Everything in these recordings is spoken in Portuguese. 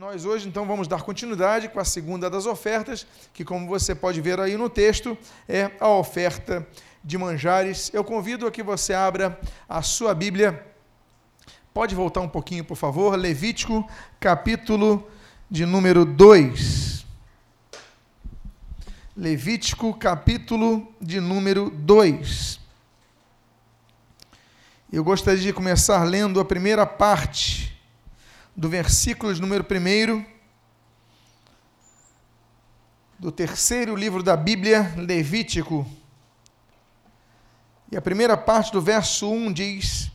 Nós hoje então vamos dar continuidade com a segunda das ofertas, que como você pode ver aí no texto, é a oferta de manjares. Eu convido a que você abra a sua Bíblia. Pode voltar um pouquinho, por favor. Levítico, capítulo de número 2. Levítico, capítulo de número 2. Eu gostaria de começar lendo a primeira parte do versículo de número 1 do terceiro livro da Bíblia, Levítico. E a primeira parte do verso 1 diz: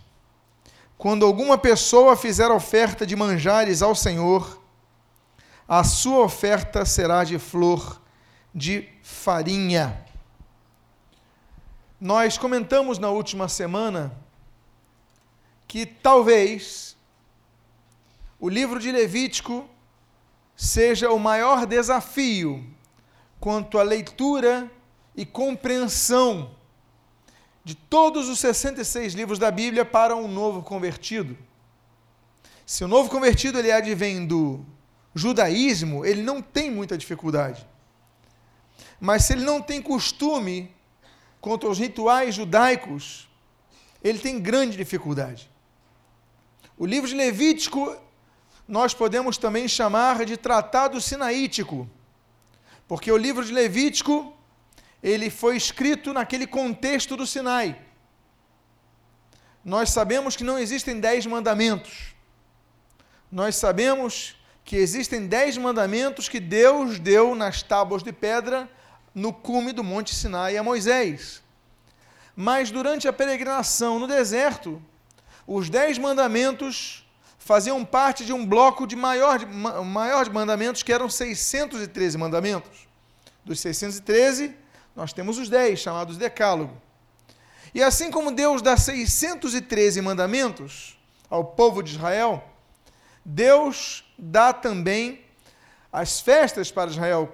Quando alguma pessoa fizer oferta de manjares ao Senhor, a sua oferta será de flor de farinha. Nós comentamos na última semana que talvez o livro de Levítico seja o maior desafio quanto à leitura e compreensão de todos os 66 livros da Bíblia para um novo convertido. Se o novo convertido ele advém do judaísmo, ele não tem muita dificuldade. Mas se ele não tem costume quanto aos rituais judaicos, ele tem grande dificuldade. O livro de Levítico nós podemos também chamar de tratado sinaítico, porque o livro de Levítico ele foi escrito naquele contexto do Sinai. Nós sabemos que não existem dez mandamentos. Nós sabemos que existem dez mandamentos que Deus deu nas tábuas de pedra no cume do Monte Sinai a Moisés. Mas durante a peregrinação no deserto, os dez mandamentos faziam parte de um bloco de maior, de maior de mandamentos, que eram 613 mandamentos. Dos 613, nós temos os 10, chamados Decálogo. E assim como Deus dá 613 mandamentos ao povo de Israel, Deus dá também as festas para Israel.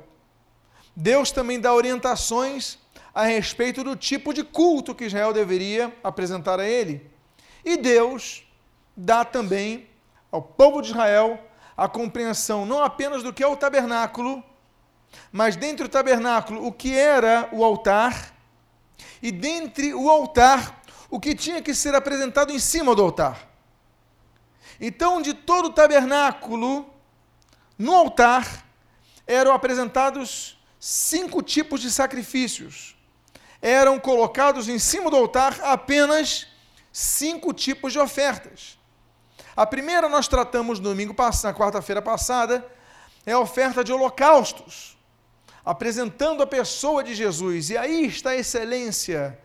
Deus também dá orientações a respeito do tipo de culto que Israel deveria apresentar a ele. E Deus dá também ao povo de Israel a compreensão não apenas do que é o tabernáculo, mas dentro do tabernáculo o que era o altar, e dentre o altar o que tinha que ser apresentado em cima do altar. Então, de todo o tabernáculo, no altar, eram apresentados cinco tipos de sacrifícios. Eram colocados em cima do altar apenas cinco tipos de ofertas. A primeira nós tratamos no domingo passado, na quarta-feira passada, é a oferta de holocaustos, apresentando a pessoa de Jesus. E aí está a excelência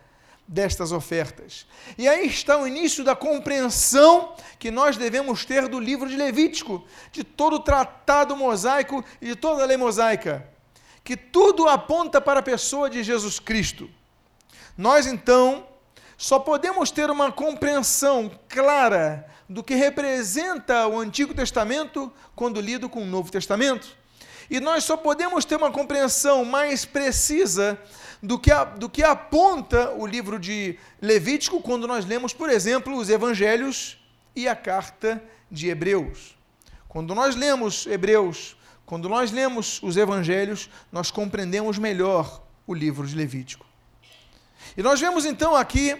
destas ofertas. E aí está o início da compreensão que nós devemos ter do livro de Levítico, de todo o tratado mosaico e de toda a lei mosaica, que tudo aponta para a pessoa de Jesus Cristo. Nós então só podemos ter uma compreensão clara do que representa o Antigo Testamento quando lido com o Novo Testamento. E nós só podemos ter uma compreensão mais precisa do que, a, do que aponta o livro de Levítico quando nós lemos, por exemplo, os Evangelhos e a carta de Hebreus. Quando nós lemos Hebreus, quando nós lemos os Evangelhos, nós compreendemos melhor o livro de Levítico. E nós vemos então aqui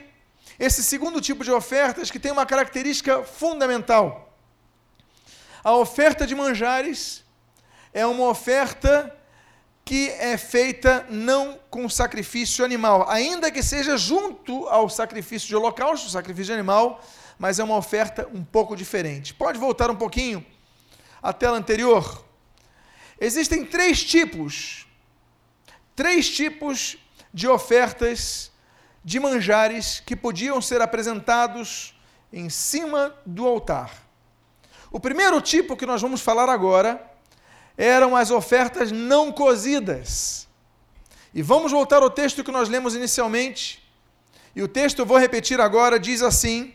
esse segundo tipo de ofertas que tem uma característica fundamental. A oferta de manjares é uma oferta que é feita não com sacrifício animal, ainda que seja junto ao sacrifício de holocausto, sacrifício de animal, mas é uma oferta um pouco diferente. Pode voltar um pouquinho à tela anterior. Existem três tipos, três tipos de ofertas de manjares que podiam ser apresentados em cima do altar. O primeiro tipo que nós vamos falar agora eram as ofertas não cozidas. E vamos voltar ao texto que nós lemos inicialmente. E o texto eu vou repetir agora, diz assim: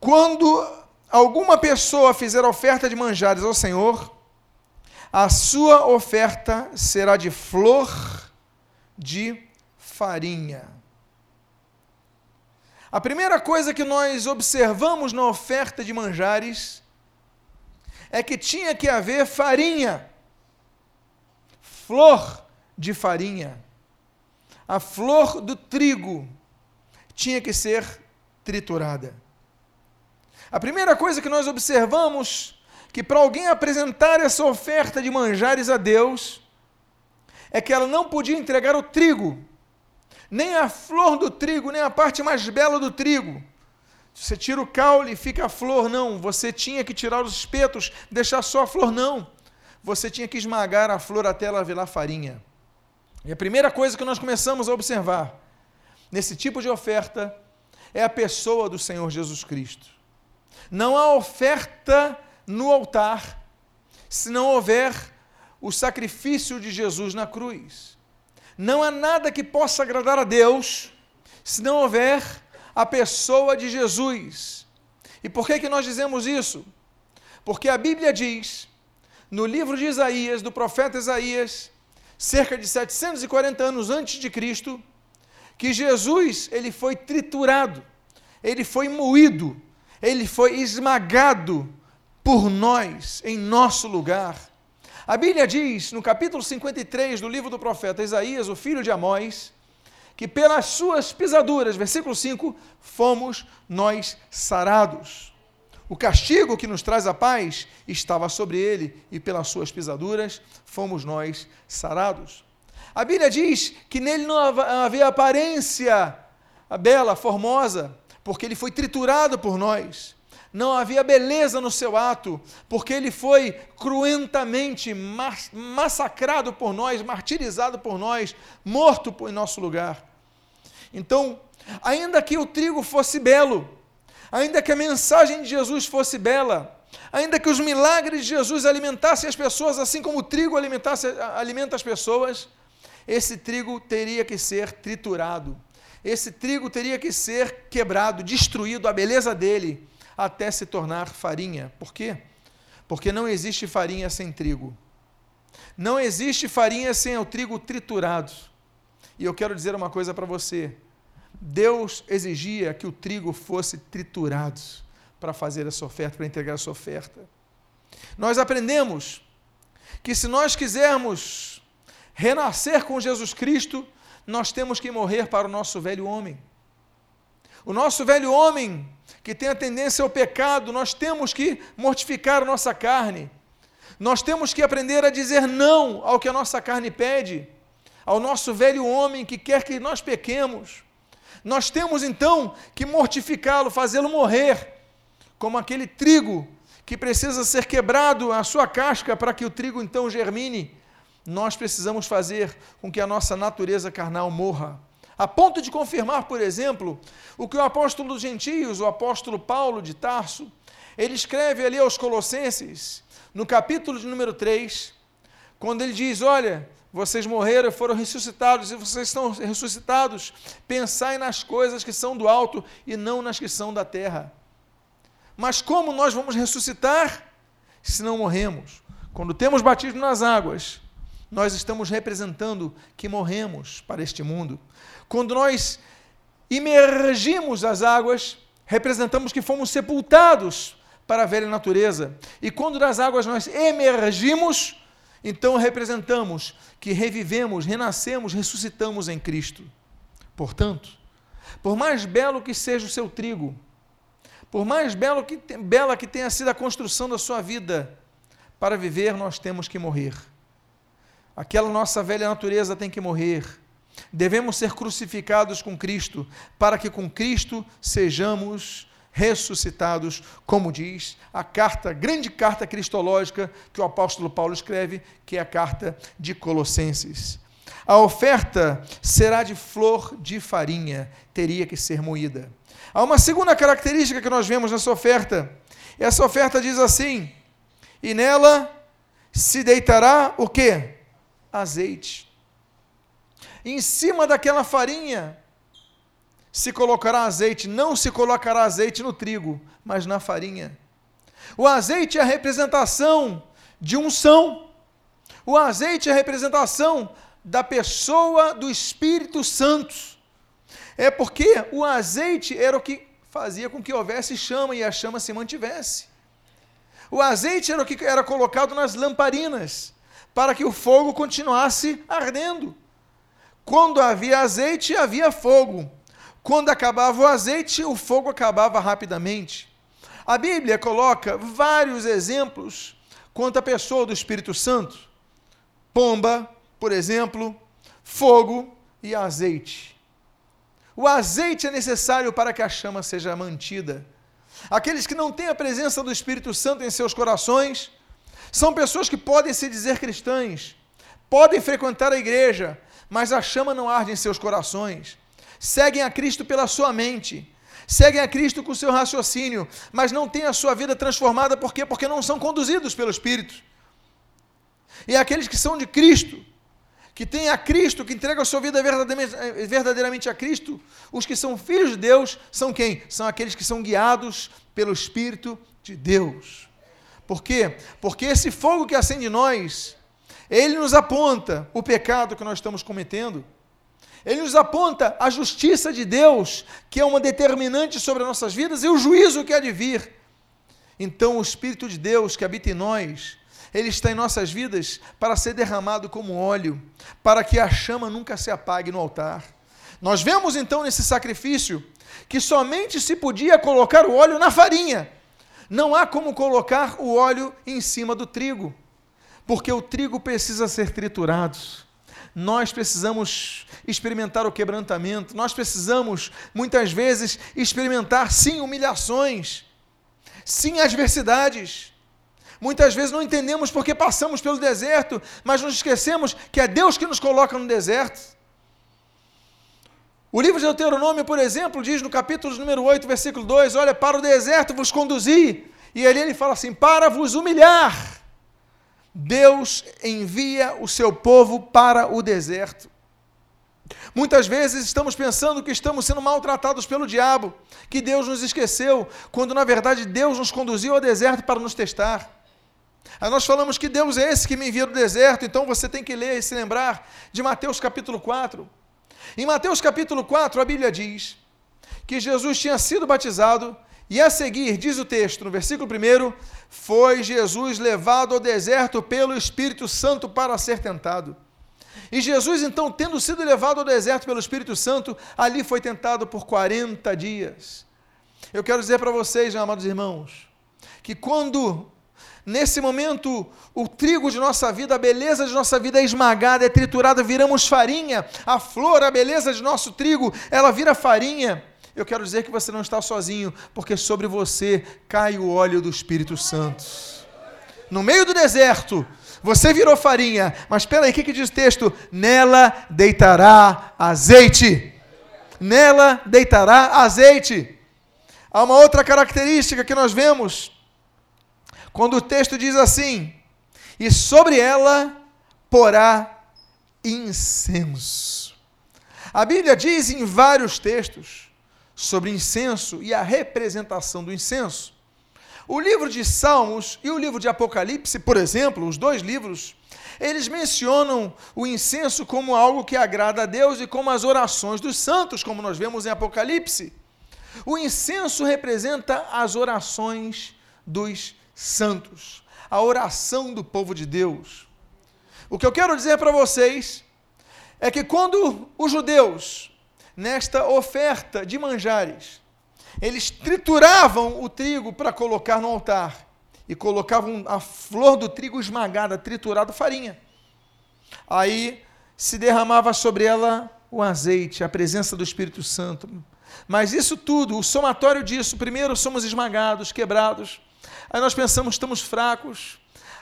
Quando alguma pessoa fizer oferta de manjares ao Senhor, a sua oferta será de flor de farinha. A primeira coisa que nós observamos na oferta de manjares é que tinha que haver farinha, flor de farinha. A flor do trigo tinha que ser triturada. A primeira coisa que nós observamos que para alguém apresentar essa oferta de manjares a Deus é que ela não podia entregar o trigo, nem a flor do trigo, nem a parte mais bela do trigo. Você tira o caule e fica a flor, não. Você tinha que tirar os espetos, deixar só a flor, não. Você tinha que esmagar a flor até ela virar farinha. E a primeira coisa que nós começamos a observar nesse tipo de oferta é a pessoa do Senhor Jesus Cristo. Não há oferta no altar se não houver o sacrifício de Jesus na cruz. Não há nada que possa agradar a Deus se não houver a pessoa de Jesus. E por que, que nós dizemos isso? Porque a Bíblia diz, no livro de Isaías, do profeta Isaías, cerca de 740 anos antes de Cristo, que Jesus ele foi triturado, ele foi moído ele foi esmagado por nós, em nosso lugar. A Bíblia diz, no capítulo 53 do livro do profeta Isaías, o filho de Amós, que pelas suas pisaduras, versículo 5, fomos nós sarados. O castigo que nos traz a paz estava sobre ele, e pelas suas pisaduras fomos nós sarados. A Bíblia diz que nele não havia aparência bela, formosa, porque ele foi triturado por nós. Não havia beleza no seu ato, porque ele foi cruentamente massacrado por nós, martirizado por nós, morto em nosso lugar. Então, ainda que o trigo fosse belo, ainda que a mensagem de Jesus fosse bela, ainda que os milagres de Jesus alimentassem as pessoas, assim como o trigo alimenta as pessoas, esse trigo teria que ser triturado esse trigo teria que ser quebrado, destruído, a beleza dele, até se tornar farinha. Por quê? Porque não existe farinha sem trigo. Não existe farinha sem o trigo triturado. E eu quero dizer uma coisa para você. Deus exigia que o trigo fosse triturado para fazer essa oferta, para entregar essa oferta. Nós aprendemos que se nós quisermos renascer com Jesus Cristo, nós temos que morrer para o nosso velho homem. O nosso velho homem, que tem a tendência ao pecado, nós temos que mortificar a nossa carne. Nós temos que aprender a dizer não ao que a nossa carne pede, ao nosso velho homem que quer que nós pequemos. Nós temos então que mortificá-lo, fazê-lo morrer, como aquele trigo que precisa ser quebrado a sua casca para que o trigo então germine nós precisamos fazer com que a nossa natureza carnal morra. A ponto de confirmar, por exemplo, o que o apóstolo dos gentios, o apóstolo Paulo de Tarso, ele escreve ali aos Colossenses, no capítulo de número 3, quando ele diz: Olha, vocês morreram e foram ressuscitados, e vocês estão ressuscitados, pensai nas coisas que são do alto e não nas que são da terra. Mas como nós vamos ressuscitar se não morremos? Quando temos batismo nas águas, nós estamos representando que morremos para este mundo. Quando nós imergimos as águas, representamos que fomos sepultados para a velha natureza. E quando das águas nós emergimos, então representamos que revivemos, renascemos, ressuscitamos em Cristo. Portanto, por mais belo que seja o seu trigo, por mais belo que, bela que tenha sido a construção da sua vida, para viver nós temos que morrer. Aquela nossa velha natureza tem que morrer. Devemos ser crucificados com Cristo, para que com Cristo sejamos ressuscitados, como diz a carta, a grande carta cristológica que o apóstolo Paulo escreve, que é a carta de Colossenses. A oferta será de flor de farinha, teria que ser moída. Há uma segunda característica que nós vemos nessa oferta. Essa oferta diz assim: "E nela se deitará o quê? Azeite. Em cima daquela farinha se colocará azeite, não se colocará azeite no trigo, mas na farinha. O azeite é a representação de unção. O azeite é a representação da pessoa do Espírito Santo. É porque o azeite era o que fazia com que houvesse chama e a chama se mantivesse. O azeite era o que era colocado nas lamparinas, para que o fogo continuasse ardendo. Quando havia azeite, havia fogo. Quando acabava o azeite, o fogo acabava rapidamente. A Bíblia coloca vários exemplos quanto à pessoa do Espírito Santo: pomba, por exemplo, fogo e azeite. O azeite é necessário para que a chama seja mantida. Aqueles que não têm a presença do Espírito Santo em seus corações são pessoas que podem se dizer cristãs, podem frequentar a igreja, mas a chama não arde em seus corações. Seguem a Cristo pela sua mente, seguem a Cristo com o seu raciocínio, mas não têm a sua vida transformada, por quê? Porque não são conduzidos pelo Espírito. E aqueles que são de Cristo, que têm a Cristo, que entregam a sua vida verdadeiramente a Cristo, os que são filhos de Deus são quem? São aqueles que são guiados pelo Espírito de Deus. Por quê? Porque esse fogo que acende em nós, ele nos aponta o pecado que nós estamos cometendo. Ele nos aponta a justiça de Deus, que é uma determinante sobre as nossas vidas, e o juízo que há de vir. Então, o Espírito de Deus que habita em nós, ele está em nossas vidas para ser derramado como óleo, para que a chama nunca se apague no altar. Nós vemos então nesse sacrifício que somente se podia colocar o óleo na farinha. Não há como colocar o óleo em cima do trigo, porque o trigo precisa ser triturado. Nós precisamos experimentar o quebrantamento, nós precisamos, muitas vezes, experimentar, sim, humilhações, sim, adversidades. Muitas vezes não entendemos porque passamos pelo deserto, mas nos esquecemos que é Deus que nos coloca no deserto. O livro de Deuteronômio, por exemplo, diz no capítulo número 8, versículo 2: Olha, para o deserto vos conduzi. E ali ele fala assim: Para vos humilhar. Deus envia o seu povo para o deserto. Muitas vezes estamos pensando que estamos sendo maltratados pelo diabo, que Deus nos esqueceu, quando na verdade Deus nos conduziu ao deserto para nos testar. Aí nós falamos que Deus é esse que me envia do deserto, então você tem que ler e se lembrar de Mateus capítulo 4. Em Mateus capítulo 4, a Bíblia diz que Jesus tinha sido batizado e a seguir, diz o texto, no versículo 1, foi Jesus levado ao deserto pelo Espírito Santo para ser tentado. E Jesus, então, tendo sido levado ao deserto pelo Espírito Santo, ali foi tentado por 40 dias. Eu quero dizer para vocês, amados irmãos, que quando Nesse momento, o trigo de nossa vida, a beleza de nossa vida é esmagada, é triturada, viramos farinha. A flor, a beleza de nosso trigo, ela vira farinha. Eu quero dizer que você não está sozinho, porque sobre você cai o óleo do Espírito Santo. No meio do deserto, você virou farinha, mas espera aí, o que, que diz o texto? Nela deitará azeite. Nela deitará azeite. Há uma outra característica que nós vemos quando o texto diz assim: e sobre ela porá incenso. A Bíblia diz em vários textos sobre incenso e a representação do incenso. O livro de Salmos e o livro de Apocalipse, por exemplo, os dois livros, eles mencionam o incenso como algo que agrada a Deus e como as orações dos santos, como nós vemos em Apocalipse. O incenso representa as orações dos santos, a oração do povo de Deus. O que eu quero dizer para vocês é que quando os judeus, nesta oferta de manjares, eles trituravam o trigo para colocar no altar e colocavam a flor do trigo esmagada, triturada, farinha. Aí se derramava sobre ela o azeite, a presença do Espírito Santo. Mas isso tudo, o somatório disso, primeiro somos esmagados, quebrados, Aí nós pensamos, estamos fracos.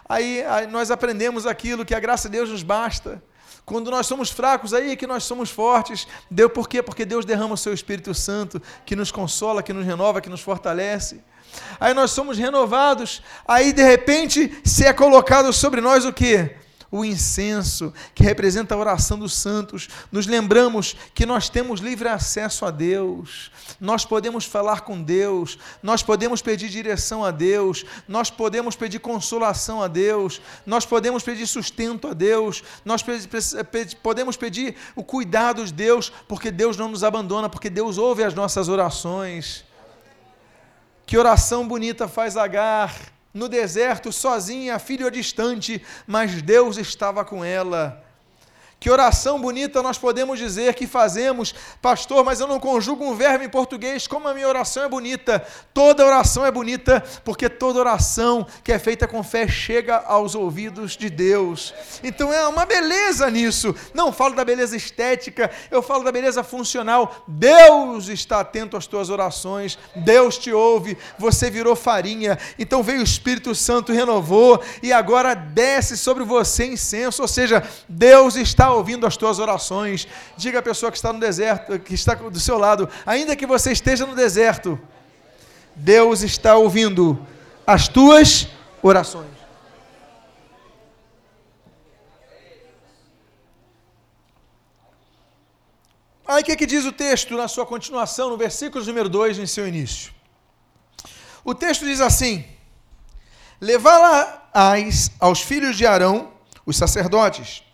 Aí, aí, nós aprendemos aquilo que a graça de Deus nos basta. Quando nós somos fracos, aí é que nós somos fortes. Deu por quê? Porque Deus derrama o seu Espírito Santo, que nos consola, que nos renova, que nos fortalece. Aí nós somos renovados. Aí de repente se é colocado sobre nós o que? O incenso, que representa a oração dos santos, nos lembramos que nós temos livre acesso a Deus, nós podemos falar com Deus, nós podemos pedir direção a Deus, nós podemos pedir consolação a Deus, nós podemos pedir sustento a Deus, nós podemos pedir o cuidado de Deus, porque Deus não nos abandona, porque Deus ouve as nossas orações. Que oração bonita faz Agar no deserto, sozinha, filho distante, mas Deus estava com ela. Que oração bonita nós podemos dizer que fazemos, pastor, mas eu não conjugo um verbo em português, como a minha oração é bonita. Toda oração é bonita, porque toda oração que é feita com fé chega aos ouvidos de Deus. Então é uma beleza nisso. Não falo da beleza estética, eu falo da beleza funcional. Deus está atento às tuas orações, Deus te ouve, você virou farinha. Então veio o Espírito Santo, renovou, e agora desce sobre você incenso, ou seja, Deus está ouvindo as tuas orações. Diga à pessoa que está no deserto, que está do seu lado, ainda que você esteja no deserto, Deus está ouvindo as tuas orações. Aí o que, que diz o texto na sua continuação, no versículo número 2, em seu início? O texto diz assim: Levá-la-ás aos filhos de Arão, os sacerdotes,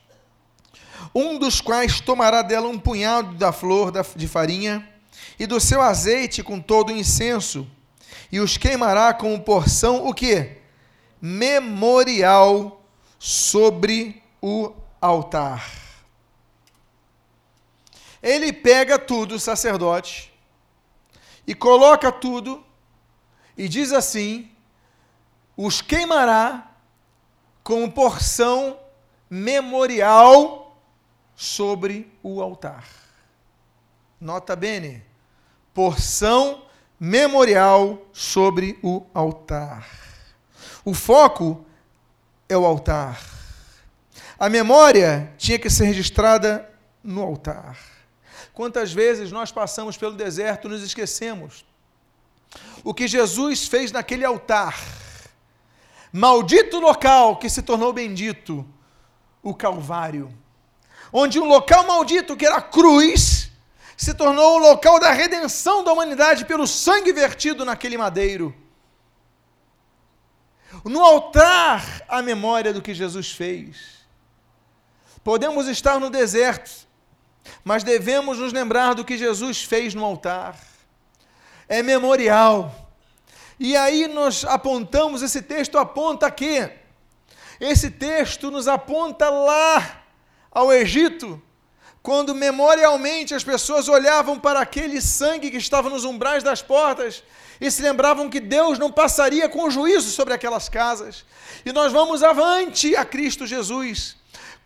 um dos quais tomará dela um punhado da flor de farinha e do seu azeite com todo o incenso, e os queimará como porção o que? Memorial sobre o altar. Ele pega tudo, sacerdote, e coloca tudo, e diz assim: os queimará como porção memorial sobre o altar. Nota bene, porção memorial sobre o altar. O foco é o altar. A memória tinha que ser registrada no altar. Quantas vezes nós passamos pelo deserto e nos esquecemos o que Jesus fez naquele altar. Maldito local que se tornou bendito, o Calvário onde um local maldito, que era a cruz, se tornou o local da redenção da humanidade pelo sangue vertido naquele madeiro. No altar, a memória do que Jesus fez. Podemos estar no deserto, mas devemos nos lembrar do que Jesus fez no altar. É memorial. E aí nós apontamos, esse texto aponta aqui. Esse texto nos aponta lá ao Egito, quando memorialmente as pessoas olhavam para aquele sangue que estava nos umbrais das portas e se lembravam que Deus não passaria com juízo sobre aquelas casas. E nós vamos avante a Cristo Jesus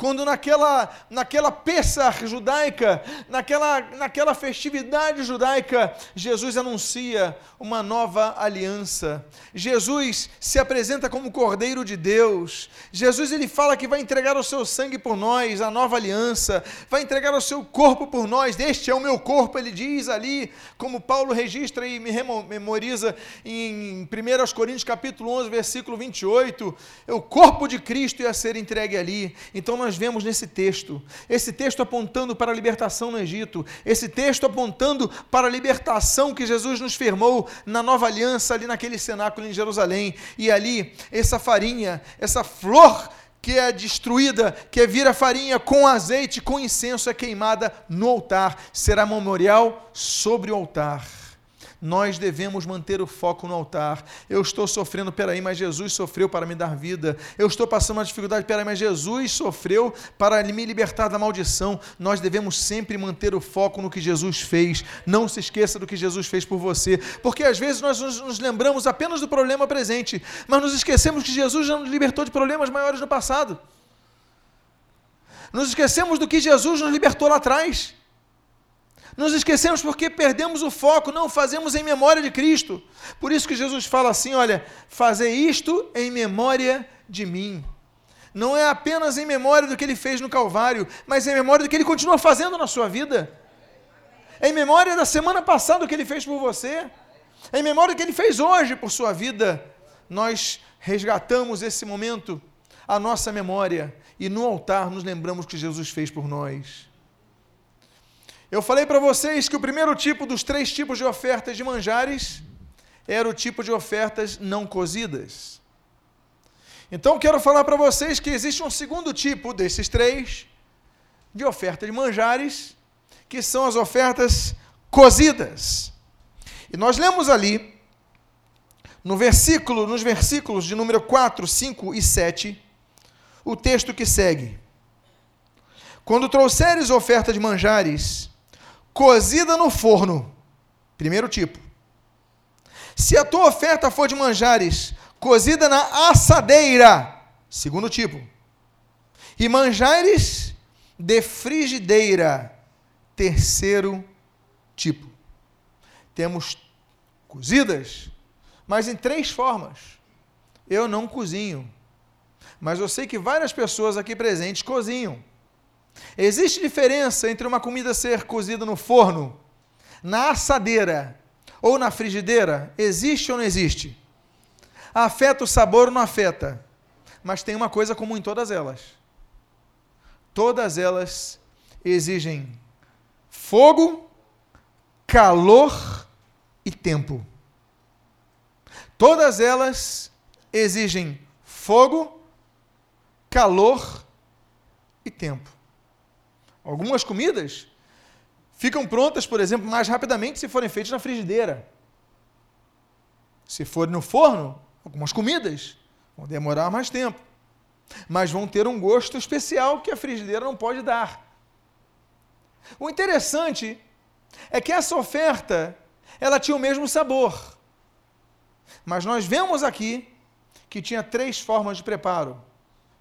quando naquela, naquela Pessah judaica, naquela, naquela festividade judaica, Jesus anuncia uma nova aliança. Jesus se apresenta como Cordeiro de Deus. Jesus ele fala que vai entregar o seu sangue por nós, a nova aliança, vai entregar o seu corpo por nós. Este é o meu corpo, ele diz ali, como Paulo registra e me memoriza em 1 Coríntios capítulo 11, versículo 28, o corpo de Cristo ia ser entregue ali. Então nós nós vemos nesse texto. Esse texto apontando para a libertação no Egito, esse texto apontando para a libertação que Jesus nos firmou na nova aliança, ali naquele cenáculo em Jerusalém. E ali, essa farinha, essa flor que é destruída, que é vira farinha com azeite, com incenso, é queimada no altar, será memorial sobre o altar nós devemos manter o foco no altar. Eu estou sofrendo, peraí, mas Jesus sofreu para me dar vida. Eu estou passando uma dificuldade, peraí, mas Jesus sofreu para me libertar da maldição. Nós devemos sempre manter o foco no que Jesus fez. Não se esqueça do que Jesus fez por você, porque às vezes nós nos lembramos apenas do problema presente, mas nos esquecemos que Jesus já nos libertou de problemas maiores no passado. Nos esquecemos do que Jesus nos libertou lá atrás. Nos esquecemos porque perdemos o foco, não fazemos em memória de Cristo. Por isso que Jesus fala assim: olha, fazer isto em memória de mim. Não é apenas em memória do que ele fez no Calvário, mas em memória do que ele continua fazendo na sua vida. Em memória da semana passada que ele fez por você. Em memória do que ele fez hoje por sua vida. Nós resgatamos esse momento, a nossa memória, e no altar nos lembramos que Jesus fez por nós. Eu falei para vocês que o primeiro tipo dos três tipos de ofertas de manjares era o tipo de ofertas não cozidas. Então quero falar para vocês que existe um segundo tipo desses três de oferta de manjares, que são as ofertas cozidas. E nós lemos ali no versículo, nos versículos de número 4, 5 e 7, o texto que segue. Quando trouxeres oferta de manjares, cozida no forno, primeiro tipo. Se a tua oferta for de manjares, cozida na assadeira, segundo tipo. E manjares de frigideira, terceiro tipo. Temos cozidas, mas em três formas. Eu não cozinho, mas eu sei que várias pessoas aqui presentes cozinham. Existe diferença entre uma comida ser cozida no forno, na assadeira ou na frigideira? Existe ou não existe? Afeta o sabor ou não afeta? Mas tem uma coisa comum em todas elas. Todas elas exigem fogo, calor e tempo. Todas elas exigem fogo, calor e tempo. Algumas comidas ficam prontas, por exemplo, mais rapidamente se forem feitas na frigideira. Se forem no forno, algumas comidas vão demorar mais tempo, mas vão ter um gosto especial que a frigideira não pode dar. O interessante é que essa oferta, ela tinha o mesmo sabor. Mas nós vemos aqui que tinha três formas de preparo,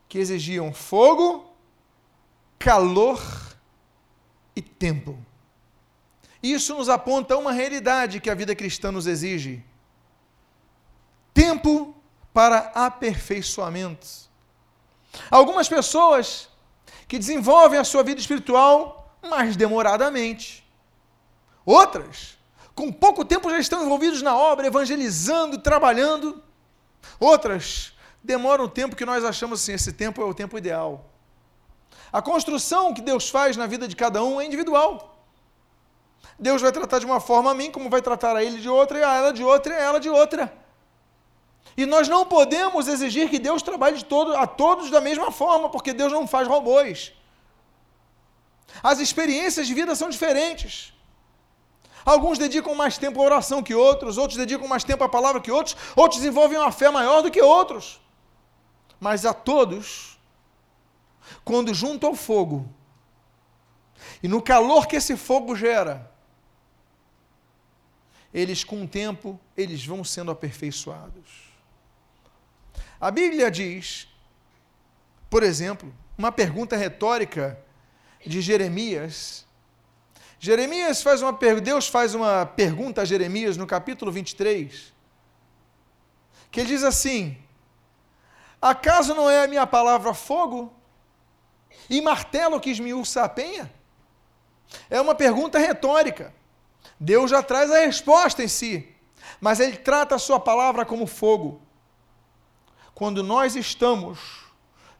que exigiam fogo, calor e tempo. Isso nos aponta uma realidade que a vida cristã nos exige: tempo para aperfeiçoamento. Algumas pessoas que desenvolvem a sua vida espiritual mais demoradamente. Outras, com pouco tempo, já estão envolvidos na obra, evangelizando, trabalhando. Outras, demoram o tempo que nós achamos assim: esse tempo é o tempo ideal. A construção que Deus faz na vida de cada um é individual. Deus vai tratar de uma forma a mim, como vai tratar a ele de outra, e a ela de outra, e a ela de outra. E nós não podemos exigir que Deus trabalhe todo, a todos da mesma forma, porque Deus não faz robôs. As experiências de vida são diferentes. Alguns dedicam mais tempo à oração que outros, outros dedicam mais tempo à palavra que outros, outros desenvolvem uma fé maior do que outros. Mas a todos quando junto ao fogo, e no calor que esse fogo gera, eles com o tempo, eles vão sendo aperfeiçoados. A Bíblia diz, por exemplo, uma pergunta retórica de Jeremias. Jeremias faz uma Deus faz uma pergunta a Jeremias no capítulo 23, que ele diz assim: Acaso não é a minha palavra fogo e martelo que esmiuça a penha? É uma pergunta retórica. Deus já traz a resposta em si, mas ele trata a sua palavra como fogo. Quando nós estamos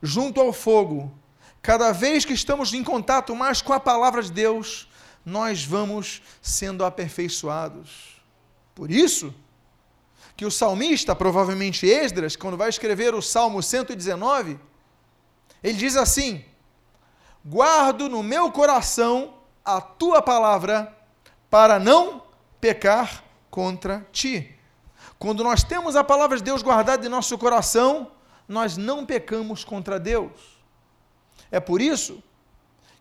junto ao fogo, cada vez que estamos em contato mais com a palavra de Deus, nós vamos sendo aperfeiçoados. Por isso, que o salmista, provavelmente Esdras, quando vai escrever o Salmo 119, ele diz assim: guardo no meu coração a tua palavra para não pecar contra ti. Quando nós temos a palavra de Deus guardada em nosso coração, nós não pecamos contra Deus. É por isso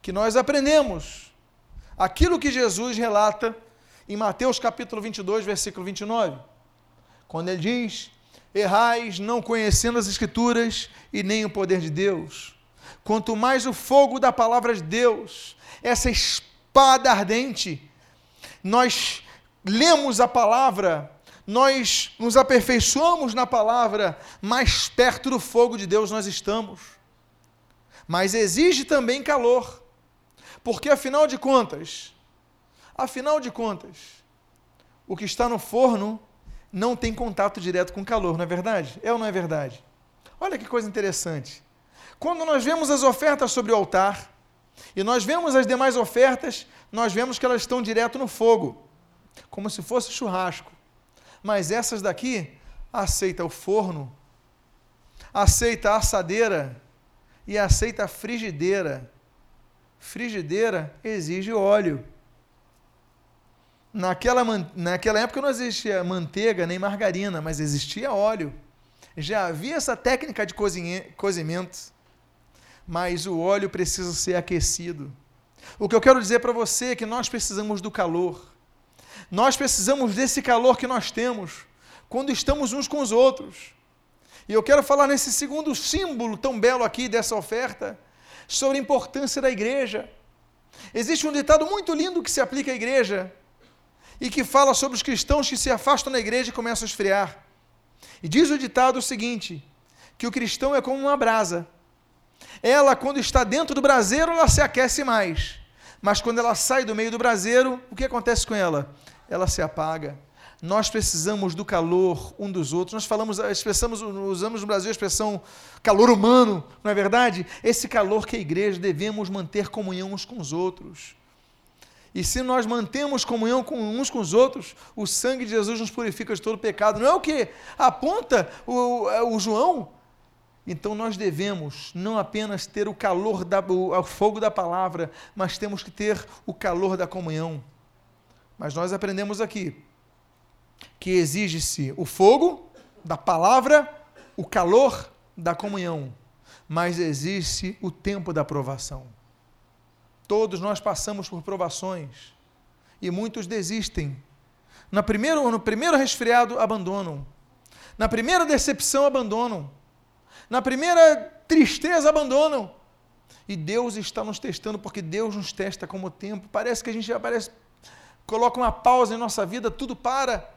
que nós aprendemos aquilo que Jesus relata em Mateus capítulo 22, versículo 29, quando ele diz: Errais não conhecendo as Escrituras e nem o poder de Deus. Quanto mais o fogo da palavra de Deus, essa espada ardente, nós lemos a palavra, nós nos aperfeiçoamos na palavra, mais perto do fogo de Deus nós estamos. Mas exige também calor, porque afinal de contas, afinal de contas, o que está no forno não tem contato direto com calor, não é verdade? É ou não é verdade? Olha que coisa interessante. Quando nós vemos as ofertas sobre o altar, e nós vemos as demais ofertas, nós vemos que elas estão direto no fogo, como se fosse churrasco. Mas essas daqui aceita o forno, aceita a assadeira e aceita a frigideira. Frigideira exige óleo. Naquela, naquela época não existia manteiga nem margarina, mas existia óleo. Já havia essa técnica de cozimento, mas o óleo precisa ser aquecido. O que eu quero dizer para você é que nós precisamos do calor. Nós precisamos desse calor que nós temos quando estamos uns com os outros. E eu quero falar nesse segundo símbolo tão belo aqui dessa oferta, sobre a importância da igreja. Existe um ditado muito lindo que se aplica à igreja e que fala sobre os cristãos que se afastam da igreja e começam a esfriar. E diz o ditado o seguinte: que o cristão é como uma brasa. Ela, quando está dentro do braseiro, ela se aquece mais. Mas quando ela sai do meio do braseiro, o que acontece com ela? Ela se apaga. Nós precisamos do calor um dos outros. Nós falamos, expressamos, usamos no Brasil a expressão calor humano, não é verdade? Esse calor que a igreja devemos manter comunhão uns com os outros. E se nós mantemos comunhão com uns com os outros, o sangue de Jesus nos purifica de todo pecado. Não é o que aponta o, o João? Então nós devemos não apenas ter o calor, da, o, fogo da palavra, mas temos que ter o calor da comunhão. Mas nós aprendemos aqui que exige-se o fogo da palavra, o calor da comunhão, mas existe o tempo da provação. Todos nós passamos por provações e muitos desistem. No primeiro, no primeiro resfriado, abandonam. Na primeira decepção, abandonam. Na primeira tristeza, abandonam. E Deus está nos testando, porque Deus nos testa como tempo. Parece que a gente já coloca uma pausa em nossa vida, tudo para.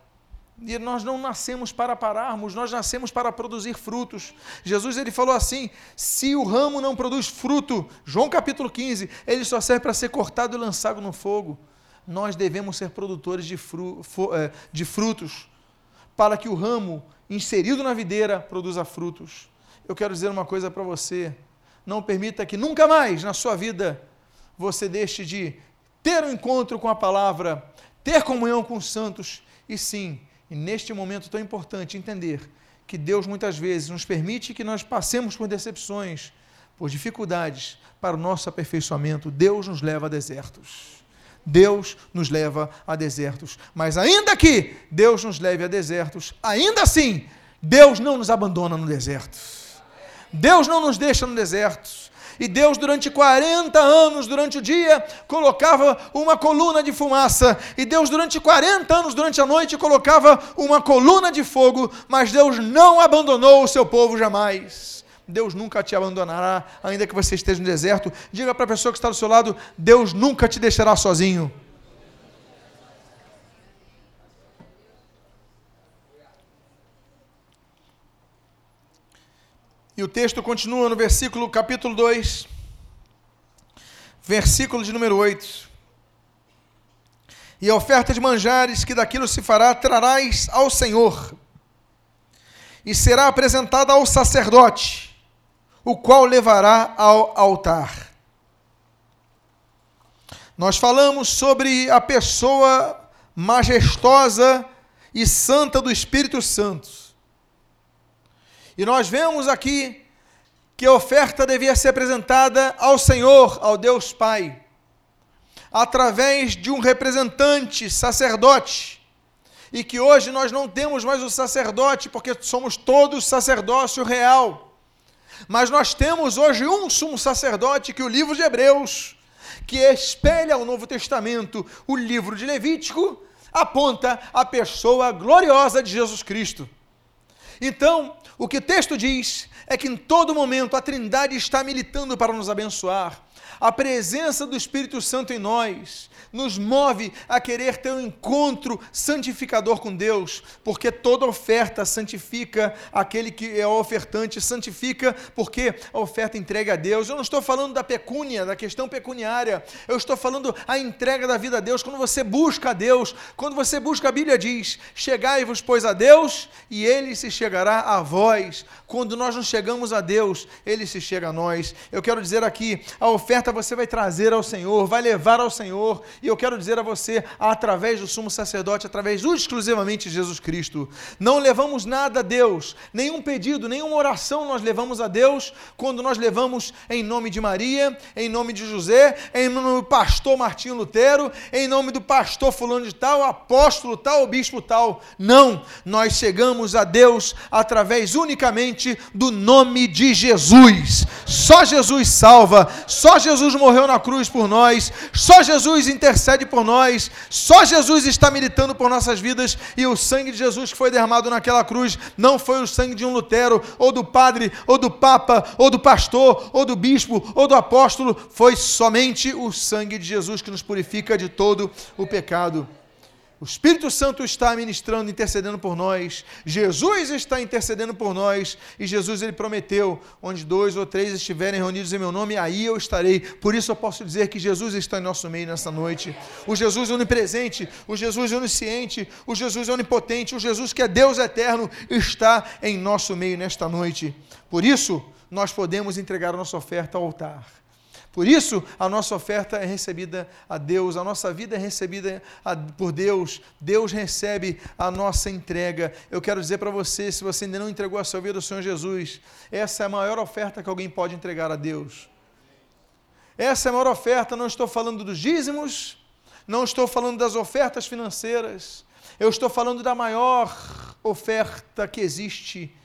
E nós não nascemos para pararmos, nós nascemos para produzir frutos. Jesus ele falou assim: se o ramo não produz fruto, João capítulo 15, ele só serve para ser cortado e lançado no fogo. Nós devemos ser produtores de, fru, é, de frutos, para que o ramo inserido na videira produza frutos. Eu quero dizer uma coisa para você: não permita que nunca mais na sua vida você deixe de ter um encontro com a palavra, ter comunhão com os santos e sim e neste momento tão importante, entender que Deus muitas vezes nos permite que nós passemos por decepções, por dificuldades, para o nosso aperfeiçoamento. Deus nos leva a desertos. Deus nos leva a desertos. Mas ainda que Deus nos leve a desertos, ainda assim, Deus não nos abandona no deserto. Deus não nos deixa no deserto. E Deus, durante 40 anos, durante o dia, colocava uma coluna de fumaça. E Deus, durante 40 anos, durante a noite, colocava uma coluna de fogo. Mas Deus não abandonou o seu povo jamais. Deus nunca te abandonará, ainda que você esteja no deserto. Diga para a pessoa que está do seu lado: Deus nunca te deixará sozinho. E o texto continua no versículo, capítulo 2, versículo de número 8. E a oferta de manjares que daquilo se fará, trarás ao Senhor, e será apresentada ao sacerdote, o qual levará ao altar. Nós falamos sobre a pessoa majestosa e santa do Espírito Santo. E nós vemos aqui que a oferta devia ser apresentada ao Senhor, ao Deus Pai, através de um representante, sacerdote. E que hoje nós não temos mais o sacerdote, porque somos todos sacerdócio real. Mas nós temos hoje um sumo sacerdote que o livro de Hebreus, que espelha o Novo Testamento, o livro de Levítico, aponta a pessoa gloriosa de Jesus Cristo. Então, o que o texto diz é que em todo momento a Trindade está militando para nos abençoar. A presença do Espírito Santo em nós nos move a querer ter um encontro santificador com Deus, porque toda oferta santifica aquele que é ofertante, santifica porque a oferta entrega a Deus. Eu não estou falando da pecúnia, da questão pecuniária, eu estou falando a entrega da vida a Deus. Quando você busca a Deus, quando você busca, a Bíblia diz: Chegai-vos, pois, a Deus, e ele se chegará a vós. Quando nós não chegamos a Deus, Ele se chega a nós. Eu quero dizer aqui, a oferta você vai trazer ao Senhor, vai levar ao Senhor. E eu quero dizer a você, através do sumo sacerdote, através exclusivamente de Jesus Cristo. Não levamos nada a Deus, nenhum pedido, nenhuma oração nós levamos a Deus quando nós levamos em nome de Maria, em nome de José, em nome do pastor Martinho Lutero, em nome do pastor fulano de tal, apóstolo tal, bispo tal. Não, nós chegamos a Deus através unicamente do nome de Jesus. Só Jesus salva, só Jesus morreu na cruz por nós, só Jesus intercede por nós, só Jesus está militando por nossas vidas e o sangue de Jesus que foi derramado naquela cruz não foi o sangue de um Lutero, ou do padre, ou do papa, ou do pastor, ou do bispo, ou do apóstolo, foi somente o sangue de Jesus que nos purifica de todo o pecado. O Espírito Santo está ministrando, intercedendo por nós. Jesus está intercedendo por nós. E Jesus ele prometeu: onde dois ou três estiverem reunidos em meu nome, aí eu estarei. Por isso eu posso dizer que Jesus está em nosso meio nessa noite. O Jesus onipresente, o Jesus onisciente, o Jesus onipotente, o Jesus que é Deus eterno, está em nosso meio nesta noite. Por isso, nós podemos entregar a nossa oferta ao altar. Por isso, a nossa oferta é recebida a Deus, a nossa vida é recebida a, por Deus, Deus recebe a nossa entrega. Eu quero dizer para você, se você ainda não entregou a sua vida ao Senhor Jesus, essa é a maior oferta que alguém pode entregar a Deus. Essa é a maior oferta, não estou falando dos dízimos, não estou falando das ofertas financeiras, eu estou falando da maior oferta que existe.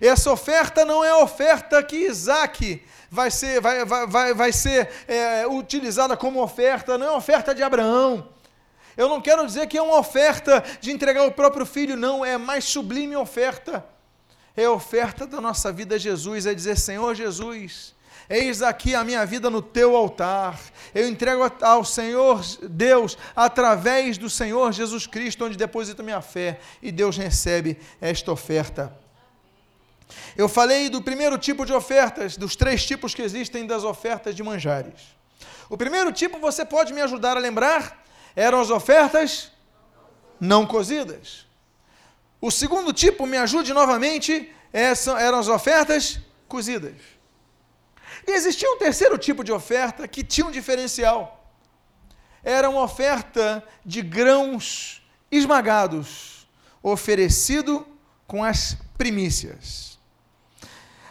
Essa oferta não é a oferta que Isaac vai ser, vai, vai, vai, vai ser é, utilizada como oferta, não é oferta de Abraão. Eu não quero dizer que é uma oferta de entregar o próprio filho, não, é mais sublime oferta. É a oferta da nossa vida a Jesus, é dizer, Senhor Jesus, eis aqui a minha vida no teu altar. Eu entrego ao Senhor Deus através do Senhor Jesus Cristo, onde deposito minha fé, e Deus recebe esta oferta. Eu falei do primeiro tipo de ofertas, dos três tipos que existem das ofertas de manjares. O primeiro tipo, você pode me ajudar a lembrar, eram as ofertas não cozidas. O segundo tipo, me ajude novamente, eram as ofertas cozidas. E existia um terceiro tipo de oferta que tinha um diferencial. Era uma oferta de grãos esmagados, oferecido com as primícias.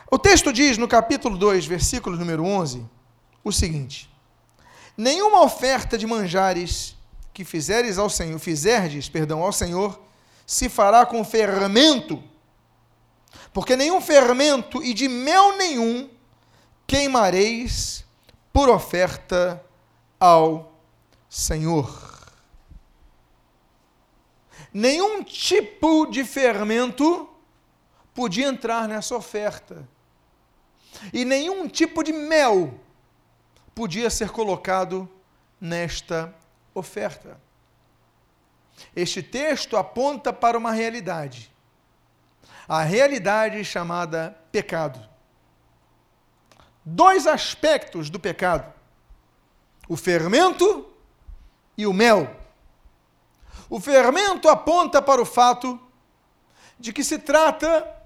O texto diz no capítulo 2, versículo número 11, o seguinte: Nenhuma oferta de manjares que fizeres ao Senhor, fizerdes, perdão, ao Senhor, se fará com fermento, porque nenhum fermento e de mel nenhum queimareis por oferta ao Senhor. Nenhum tipo de fermento podia entrar nessa oferta e nenhum tipo de mel podia ser colocado nesta oferta. Este texto aponta para uma realidade, a realidade chamada pecado. Dois aspectos do pecado: o fermento e o mel. O fermento aponta para o fato de que se trata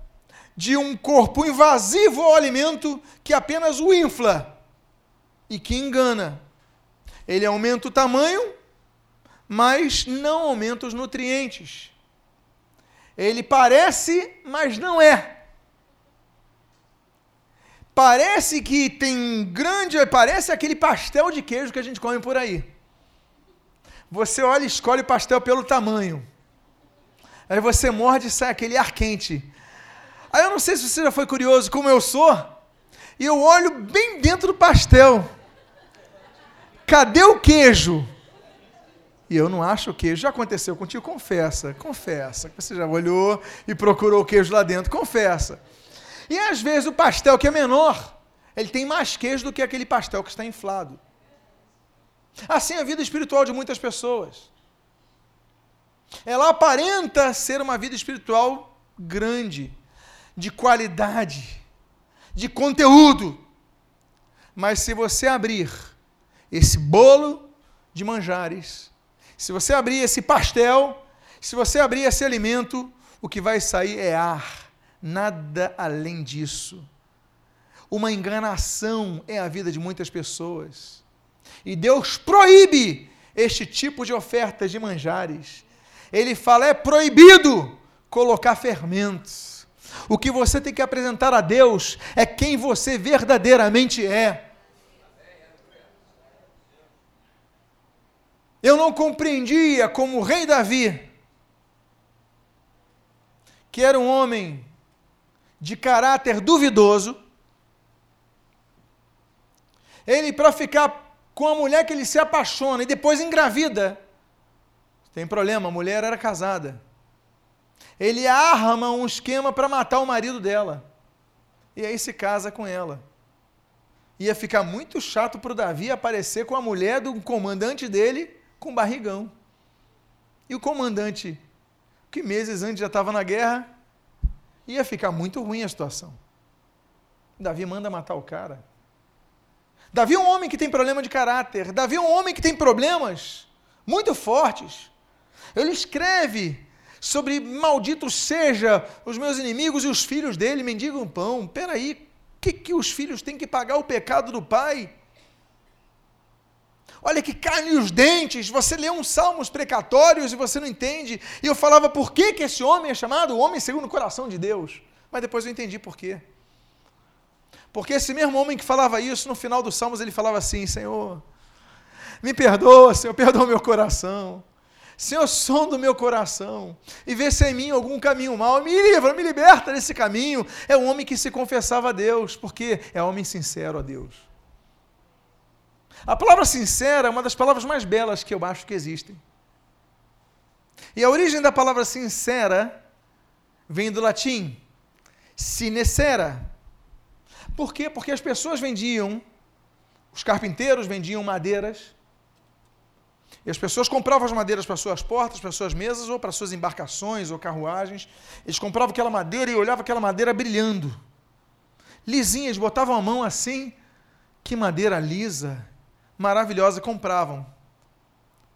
de um corpo invasivo ao alimento que apenas o infla e que engana. Ele aumenta o tamanho, mas não aumenta os nutrientes. Ele parece, mas não é. Parece que tem grande, parece aquele pastel de queijo que a gente come por aí. Você olha e escolhe o pastel pelo tamanho. Aí você morde e sai aquele ar quente. Aí eu não sei se você já foi curioso como eu sou, e eu olho bem dentro do pastel. Cadê o queijo? E eu não acho o queijo. Já aconteceu contigo? Confessa, confessa. Você já olhou e procurou o queijo lá dentro. Confessa. E às vezes o pastel que é menor, ele tem mais queijo do que aquele pastel que está inflado. Assim é a vida espiritual de muitas pessoas. Ela aparenta ser uma vida espiritual grande, de qualidade, de conteúdo. Mas se você abrir esse bolo de manjares, se você abrir esse pastel, se você abrir esse alimento, o que vai sair é ar, nada além disso. Uma enganação é a vida de muitas pessoas. E Deus proíbe este tipo de ofertas de manjares. Ele fala: é proibido colocar fermentos. O que você tem que apresentar a Deus é quem você verdadeiramente é. Eu não compreendia como o rei Davi, que era um homem de caráter duvidoso, ele, para ficar com a mulher que ele se apaixona e depois engravida, tem problema, a mulher era casada. Ele arma um esquema para matar o marido dela. E aí se casa com ela. Ia ficar muito chato para o Davi aparecer com a mulher do comandante dele com barrigão. E o comandante, que meses antes já estava na guerra, ia ficar muito ruim a situação. Davi manda matar o cara. Davi é um homem que tem problema de caráter. Davi é um homem que tem problemas muito fortes. Ele escreve sobre maldito seja os meus inimigos e os filhos dele mendigam pão. Peraí, o que, que os filhos têm que pagar o pecado do pai? Olha que carne os dentes, você lê uns salmos precatórios e você não entende. E eu falava por que, que esse homem é chamado homem segundo o coração de Deus. Mas depois eu entendi por quê. Porque esse mesmo homem que falava isso, no final dos salmos ele falava assim: Senhor, me perdoa, Senhor, perdoa meu coração. Senhor, som do meu coração e vê se é em mim algum caminho mau. Me livra, me liberta desse caminho. É um homem que se confessava a Deus, porque é homem sincero a Deus. A palavra sincera é uma das palavras mais belas que eu acho que existem. E a origem da palavra sincera vem do latim sinecera. Por quê? Porque as pessoas vendiam, os carpinteiros vendiam madeiras, e as pessoas compravam as madeiras para suas portas, para suas mesas, ou para suas embarcações ou carruagens. Eles compravam aquela madeira e olhavam aquela madeira brilhando. Lisinhas, botavam a mão assim, que madeira lisa, maravilhosa compravam.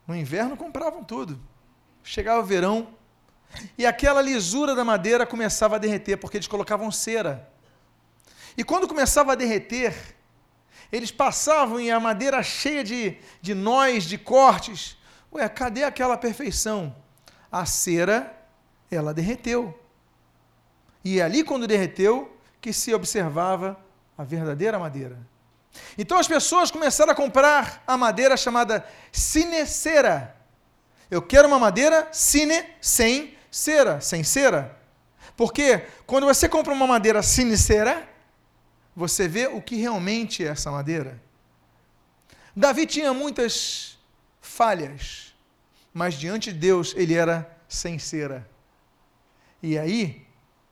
No inverno compravam tudo. Chegava o verão e aquela lisura da madeira começava a derreter, porque eles colocavam cera. E quando começava a derreter, eles passavam e a madeira cheia de, de nós, de cortes. Ué, cadê aquela perfeição? A cera, ela derreteu. E é ali, quando derreteu, que se observava a verdadeira madeira. Então as pessoas começaram a comprar a madeira chamada cinecera. Eu quero uma madeira cine sem cera, sem cera. Porque quando você compra uma madeira cinecera, você vê o que realmente é essa madeira. Davi tinha muitas falhas, mas diante de Deus ele era sem cera. E aí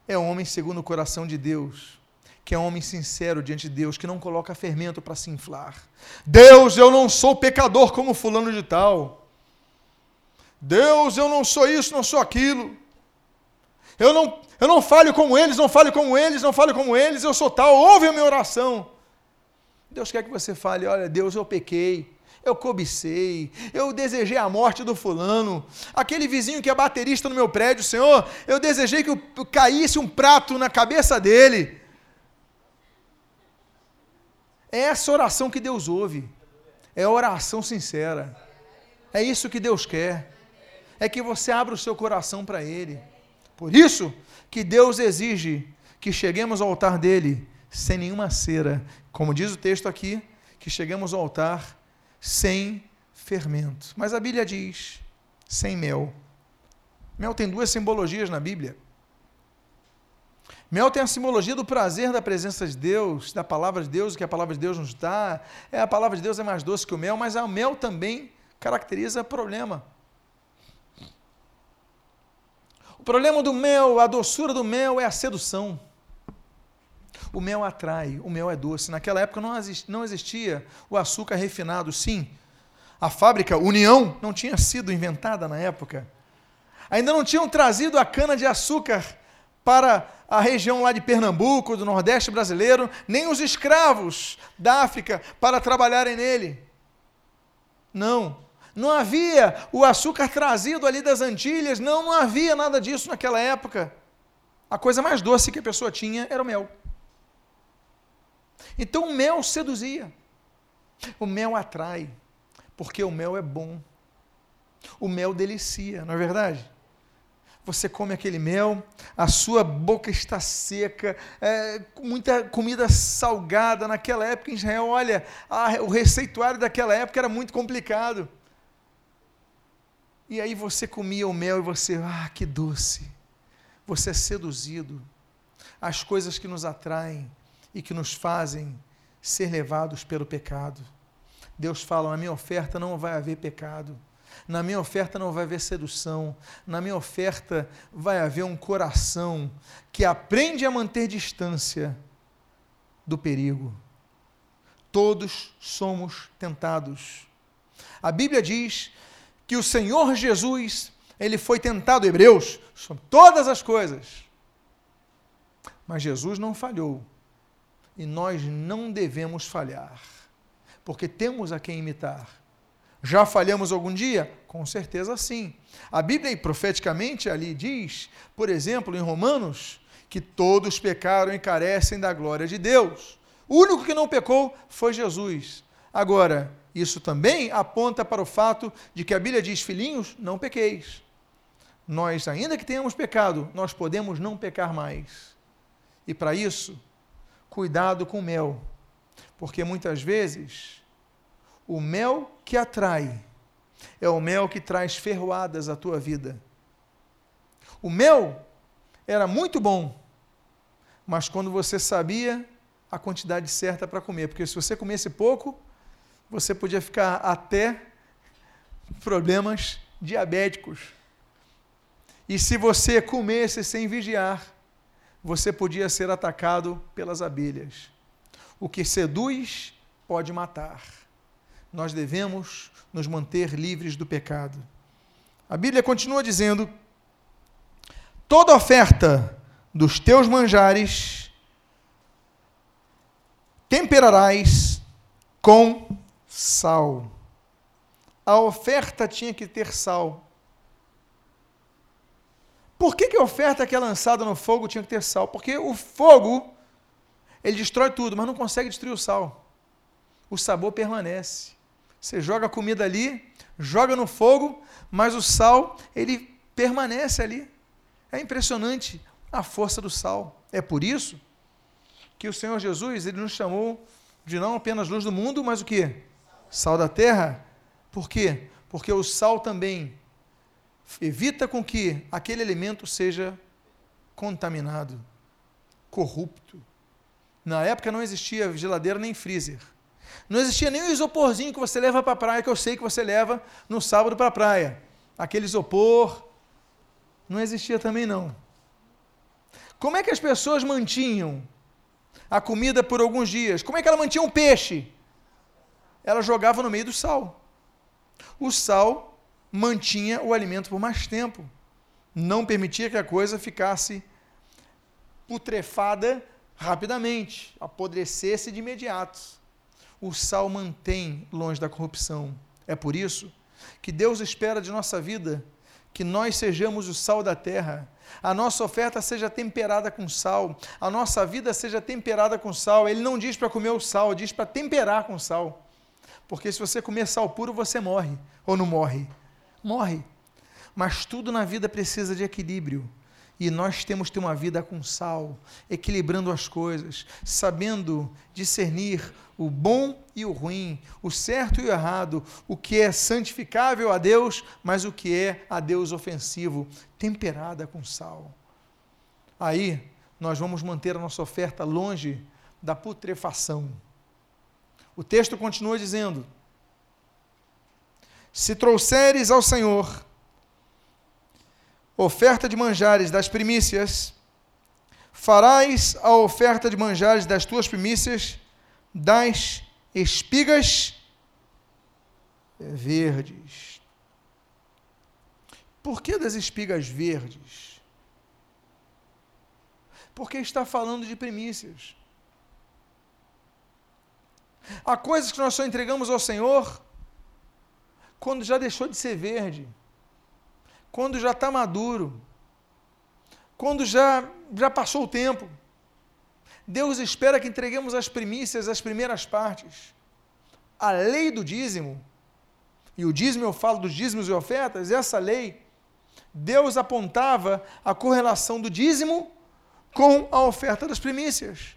é um homem segundo o coração de Deus que é um homem sincero diante de Deus, que não coloca fermento para se inflar. Deus, eu não sou pecador como fulano de tal. Deus, eu não sou isso, não sou aquilo. Eu não, eu não falho como eles, não falho como eles, não falho como eles, eu sou tal. Ouve a minha oração. Deus quer que você fale: olha, Deus, eu pequei. Eu cobicei, eu desejei a morte do fulano, aquele vizinho que é baterista no meu prédio, Senhor, eu desejei que caísse um prato na cabeça dele. É essa oração que Deus ouve. É oração sincera. É isso que Deus quer. É que você abra o seu coração para Ele. Por isso que Deus exige que cheguemos ao altar dele sem nenhuma cera. Como diz o texto aqui, que chegamos ao altar sem fermento. Mas a Bíblia diz sem mel. Mel tem duas simbologias na Bíblia. Mel tem a simbologia do prazer da presença de Deus, da palavra de Deus, o que a palavra de Deus nos dá. É, a palavra de Deus é mais doce que o mel, mas o mel também caracteriza problema. O problema do mel, a doçura do mel é a sedução. O mel atrai, o mel é doce. Naquela época não existia o açúcar refinado, sim. A fábrica União não tinha sido inventada na época. Ainda não tinham trazido a cana de açúcar para a região lá de Pernambuco, do Nordeste brasileiro, nem os escravos da África para trabalharem nele. Não. Não havia o açúcar trazido ali das Antilhas, não, não havia nada disso naquela época. a coisa mais doce que a pessoa tinha era o mel. Então o mel seduzia. O mel atrai, porque o mel é bom. O mel delicia, não é verdade? Você come aquele mel, a sua boca está seca, é, muita comida salgada. Naquela época em Israel, olha, a, o receituário daquela época era muito complicado. E aí você comia o mel e você, ah, que doce. Você é seduzido. As coisas que nos atraem e que nos fazem ser levados pelo pecado. Deus fala: na minha oferta não vai haver pecado. Na minha oferta não vai haver sedução. Na minha oferta vai haver um coração que aprende a manter distância do perigo. Todos somos tentados. A Bíblia diz que o Senhor Jesus, ele foi tentado, Hebreus, sobre todas as coisas. Mas Jesus não falhou. E nós não devemos falhar, porque temos a quem imitar. Já falhamos algum dia? Com certeza sim. A Bíblia, profeticamente, ali diz, por exemplo, em Romanos, que todos pecaram e carecem da glória de Deus. O único que não pecou foi Jesus. Agora, isso também aponta para o fato de que a Bíblia diz: filhinhos, não pequeis. Nós, ainda que tenhamos pecado, nós podemos não pecar mais. E para isso, cuidado com o mel. Porque muitas vezes, o mel que atrai é o mel que traz ferroadas à tua vida. O mel era muito bom, mas quando você sabia a quantidade certa para comer, porque se você comesse pouco, você podia ficar até problemas diabéticos. E se você comesse sem vigiar, você podia ser atacado pelas abelhas. O que seduz pode matar. Nós devemos nos manter livres do pecado. A Bíblia continua dizendo: toda oferta dos teus manjares temperarás com sal. A oferta tinha que ter sal. Por que, que a oferta que é lançada no fogo tinha que ter sal? Porque o fogo, ele destrói tudo, mas não consegue destruir o sal. O sabor permanece. Você joga a comida ali, joga no fogo, mas o sal, ele permanece ali. É impressionante a força do sal. É por isso que o Senhor Jesus, ele nos chamou de não apenas luz do mundo, mas o que? Sal da terra. Por quê? Porque o sal também evita com que aquele alimento seja contaminado, corrupto. Na época não existia geladeira nem freezer. Não existia nem o isoporzinho que você leva para a praia, que eu sei que você leva no sábado para a praia. Aquele isopor. Não existia também não. Como é que as pessoas mantinham a comida por alguns dias? Como é que ela mantinha um peixe? Ela jogava no meio do sal. O sal mantinha o alimento por mais tempo, não permitia que a coisa ficasse putrefada rapidamente, apodrecesse de imediato. O sal mantém longe da corrupção. É por isso que Deus espera de nossa vida que nós sejamos o sal da terra, a nossa oferta seja temperada com sal, a nossa vida seja temperada com sal. Ele não diz para comer o sal, diz para temperar com sal. Porque se você comer sal puro, você morre. Ou não morre? Morre. Mas tudo na vida precisa de equilíbrio. E nós temos que ter uma vida com sal, equilibrando as coisas, sabendo discernir o bom e o ruim, o certo e o errado, o que é santificável a Deus, mas o que é a Deus ofensivo, temperada com sal. Aí nós vamos manter a nossa oferta longe da putrefação. O texto continua dizendo: Se trouxeres ao Senhor oferta de manjares das primícias, farás a oferta de manjares das tuas primícias das espigas verdes. Por que das espigas verdes? Porque está falando de primícias. Há coisas que nós só entregamos ao Senhor quando já deixou de ser verde, quando já está maduro, quando já, já passou o tempo. Deus espera que entreguemos as primícias, as primeiras partes. A lei do dízimo, e o dízimo eu falo dos dízimos e ofertas, essa lei, Deus apontava a correlação do dízimo com a oferta das primícias,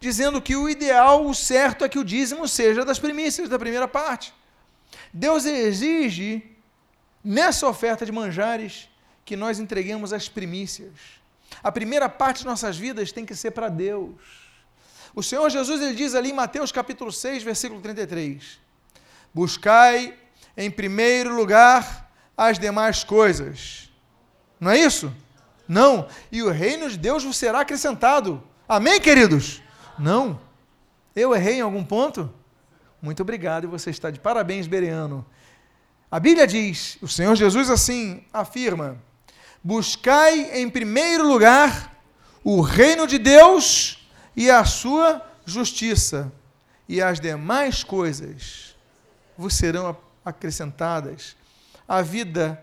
dizendo que o ideal, o certo é que o dízimo seja das primícias, da primeira parte. Deus exige, nessa oferta de manjares, que nós entreguemos as primícias. A primeira parte de nossas vidas tem que ser para Deus. O Senhor Jesus ele diz ali em Mateus capítulo 6, versículo 33: Buscai em primeiro lugar as demais coisas. Não é isso? Não. E o reino de Deus vos será acrescentado. Amém, queridos? Não. Eu errei em algum ponto? Muito obrigado você está de parabéns, Bereano. A Bíblia diz, o Senhor Jesus assim afirma: Buscai em primeiro lugar o reino de Deus e a sua justiça, e as demais coisas vos serão acrescentadas. A vida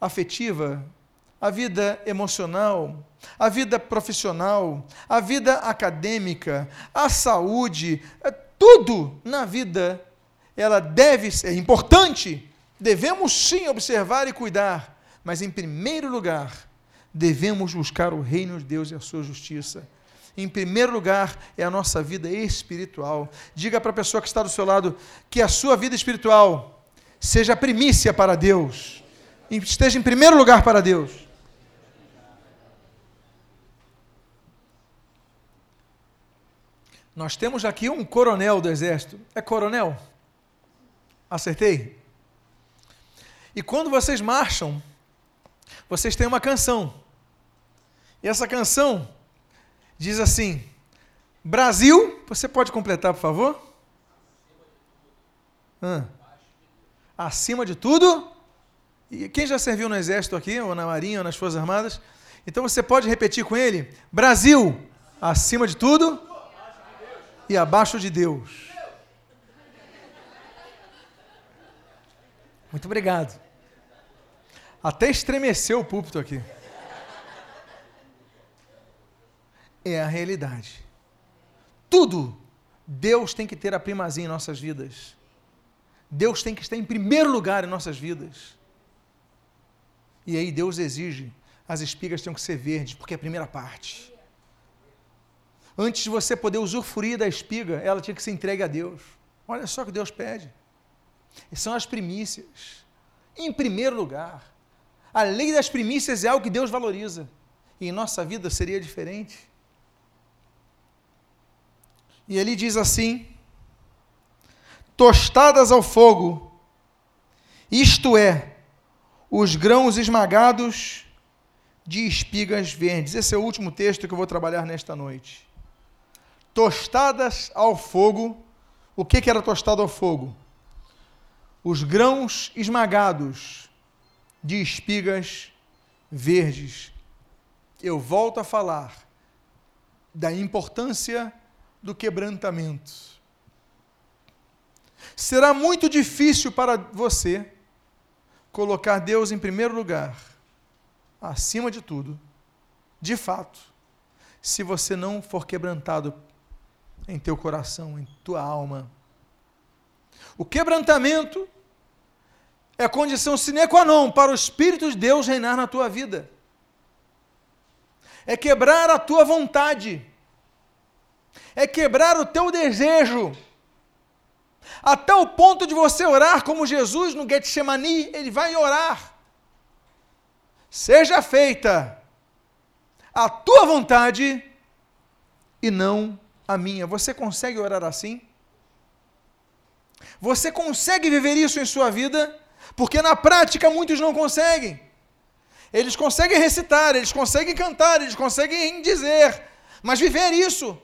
afetiva, a vida emocional, a vida profissional, a vida acadêmica, a saúde, é tudo na vida ela deve ser importante. Devemos sim observar e cuidar, mas, em primeiro lugar, devemos buscar o reino de Deus e a sua justiça. Em primeiro lugar, é a nossa vida espiritual. Diga para a pessoa que está do seu lado que a sua vida espiritual seja primícia para Deus. Esteja em primeiro lugar para Deus. Nós temos aqui um coronel do exército. É coronel? Acertei? E quando vocês marcham, vocês têm uma canção. E essa canção diz assim: Brasil, você pode completar, por favor? Acima de tudo. E quem já serviu no exército aqui, ou na marinha, ou nas forças armadas? Então você pode repetir com ele: Brasil, acima de tudo e abaixo de Deus. Muito obrigado. Até estremeceu o púlpito aqui. É a realidade. Tudo Deus tem que ter a primazia em nossas vidas. Deus tem que estar em primeiro lugar em nossas vidas. E aí Deus exige, as espigas têm que ser verdes, porque é a primeira parte. Antes de você poder usufruir da espiga, ela tinha que ser entregue a Deus. Olha só o que Deus pede. São as primícias. Em primeiro lugar. A lei das primícias é algo que Deus valoriza. E em nossa vida seria diferente. E ele diz assim: tostadas ao fogo, isto é, os grãos esmagados de espigas verdes. Esse é o último texto que eu vou trabalhar nesta noite. Tostadas ao fogo. O que, que era tostado ao fogo? Os grãos esmagados de espigas verdes. Eu volto a falar da importância do quebrantamento. Será muito difícil para você colocar Deus em primeiro lugar, acima de tudo, de fato, se você não for quebrantado em teu coração, em tua alma. O quebrantamento é condição sine qua non para o Espírito de Deus reinar na tua vida. É quebrar a tua vontade. É quebrar o teu desejo. Até o ponto de você orar como Jesus no Getsemani, ele vai orar. Seja feita a tua vontade e não a minha. Você consegue orar assim? Você consegue viver isso em sua vida? Porque na prática muitos não conseguem. Eles conseguem recitar, eles conseguem cantar, eles conseguem dizer, mas viver isso,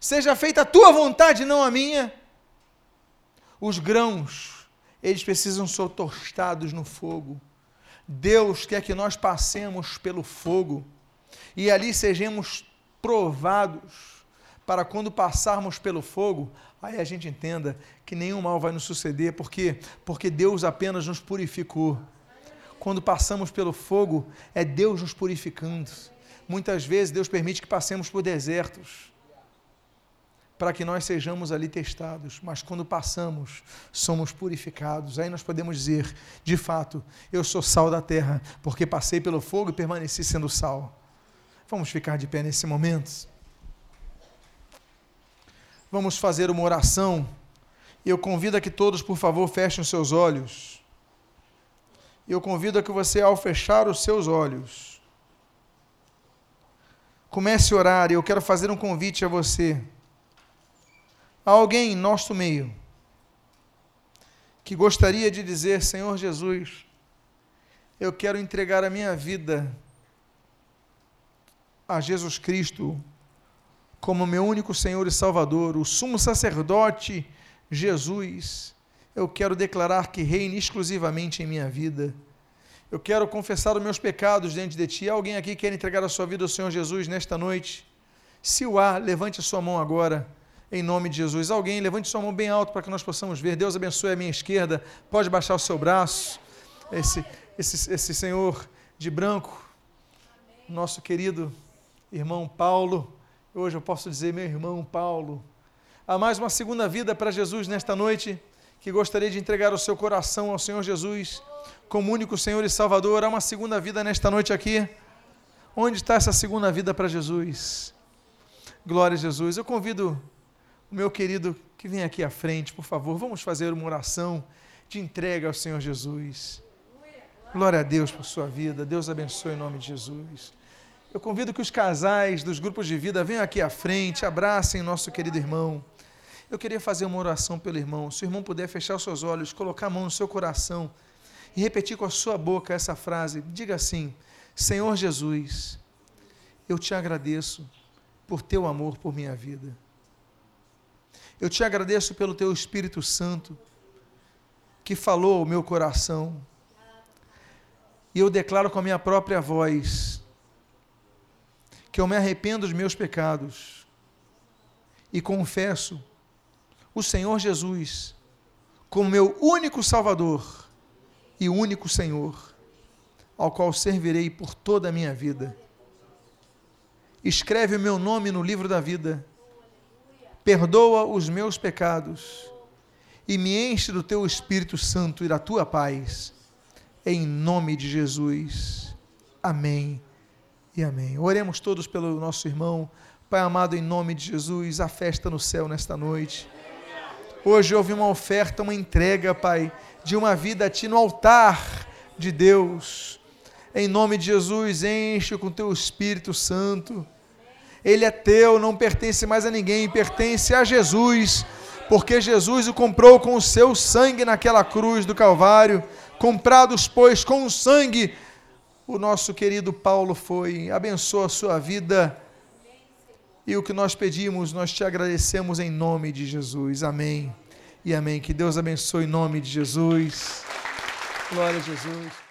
seja feita a tua vontade, não a minha. Os grãos, eles precisam ser tostados no fogo. Deus quer que nós passemos pelo fogo e ali sejamos provados, para quando passarmos pelo fogo, aí a gente entenda que nenhum mal vai nos suceder, porque porque Deus apenas nos purificou. Quando passamos pelo fogo, é Deus nos purificando. Muitas vezes Deus permite que passemos por desertos para que nós sejamos ali testados, mas quando passamos, somos purificados. Aí nós podemos dizer, de fato, eu sou sal da terra, porque passei pelo fogo e permaneci sendo sal. Vamos ficar de pé nesse momento. Vamos fazer uma oração. Eu convido a que todos, por favor, fechem os seus olhos. Eu convido a que você, ao fechar os seus olhos, comece a orar. Eu quero fazer um convite a você Há alguém em nosso meio que gostaria de dizer: Senhor Jesus, eu quero entregar a minha vida a Jesus Cristo como meu único Senhor e Salvador, o sumo sacerdote Jesus. Eu quero declarar que reine exclusivamente em minha vida. Eu quero confessar os meus pecados diante de Ti. Alguém aqui quer entregar a sua vida ao Senhor Jesus nesta noite? Se o há, levante a sua mão agora em nome de Jesus. Alguém, levante sua mão bem alto para que nós possamos ver. Deus abençoe a minha esquerda. Pode baixar o seu braço. Esse, esse, esse senhor de branco, nosso querido irmão Paulo. Hoje eu posso dizer, meu irmão Paulo. Há mais uma segunda vida para Jesus nesta noite, que gostaria de entregar o seu coração ao Senhor Jesus como único Senhor e Salvador. Há uma segunda vida nesta noite aqui. Onde está essa segunda vida para Jesus? Glória a Jesus. Eu convido o meu querido que vem aqui à frente, por favor, vamos fazer uma oração de entrega ao Senhor Jesus. Glória a Deus por sua vida, Deus abençoe em nome de Jesus. Eu convido que os casais dos grupos de vida venham aqui à frente, abracem nosso querido irmão. Eu queria fazer uma oração pelo irmão. Se o irmão puder fechar os seus olhos, colocar a mão no seu coração e repetir com a sua boca essa frase, diga assim: Senhor Jesus, eu te agradeço por teu amor por minha vida. Eu te agradeço pelo teu Espírito Santo que falou ao meu coração. E eu declaro com a minha própria voz que eu me arrependo dos meus pecados e confesso o Senhor Jesus como meu único Salvador e único Senhor, ao qual servirei por toda a minha vida. Escreve o meu nome no livro da vida perdoa os meus pecados e me enche do teu Espírito Santo e da tua paz. Em nome de Jesus. Amém e amém. Oremos todos pelo nosso irmão. Pai amado, em nome de Jesus, a festa no céu nesta noite. Hoje houve uma oferta, uma entrega, Pai, de uma vida a Ti no altar de Deus. Em nome de Jesus, enche com Teu Espírito Santo ele é teu, não pertence mais a ninguém, pertence a Jesus, porque Jesus o comprou com o seu sangue naquela cruz do Calvário. Comprados, pois, com o sangue, o nosso querido Paulo foi. Abençoa a sua vida. E o que nós pedimos, nós te agradecemos em nome de Jesus. Amém. E amém. Que Deus abençoe em nome de Jesus. Glória a Jesus.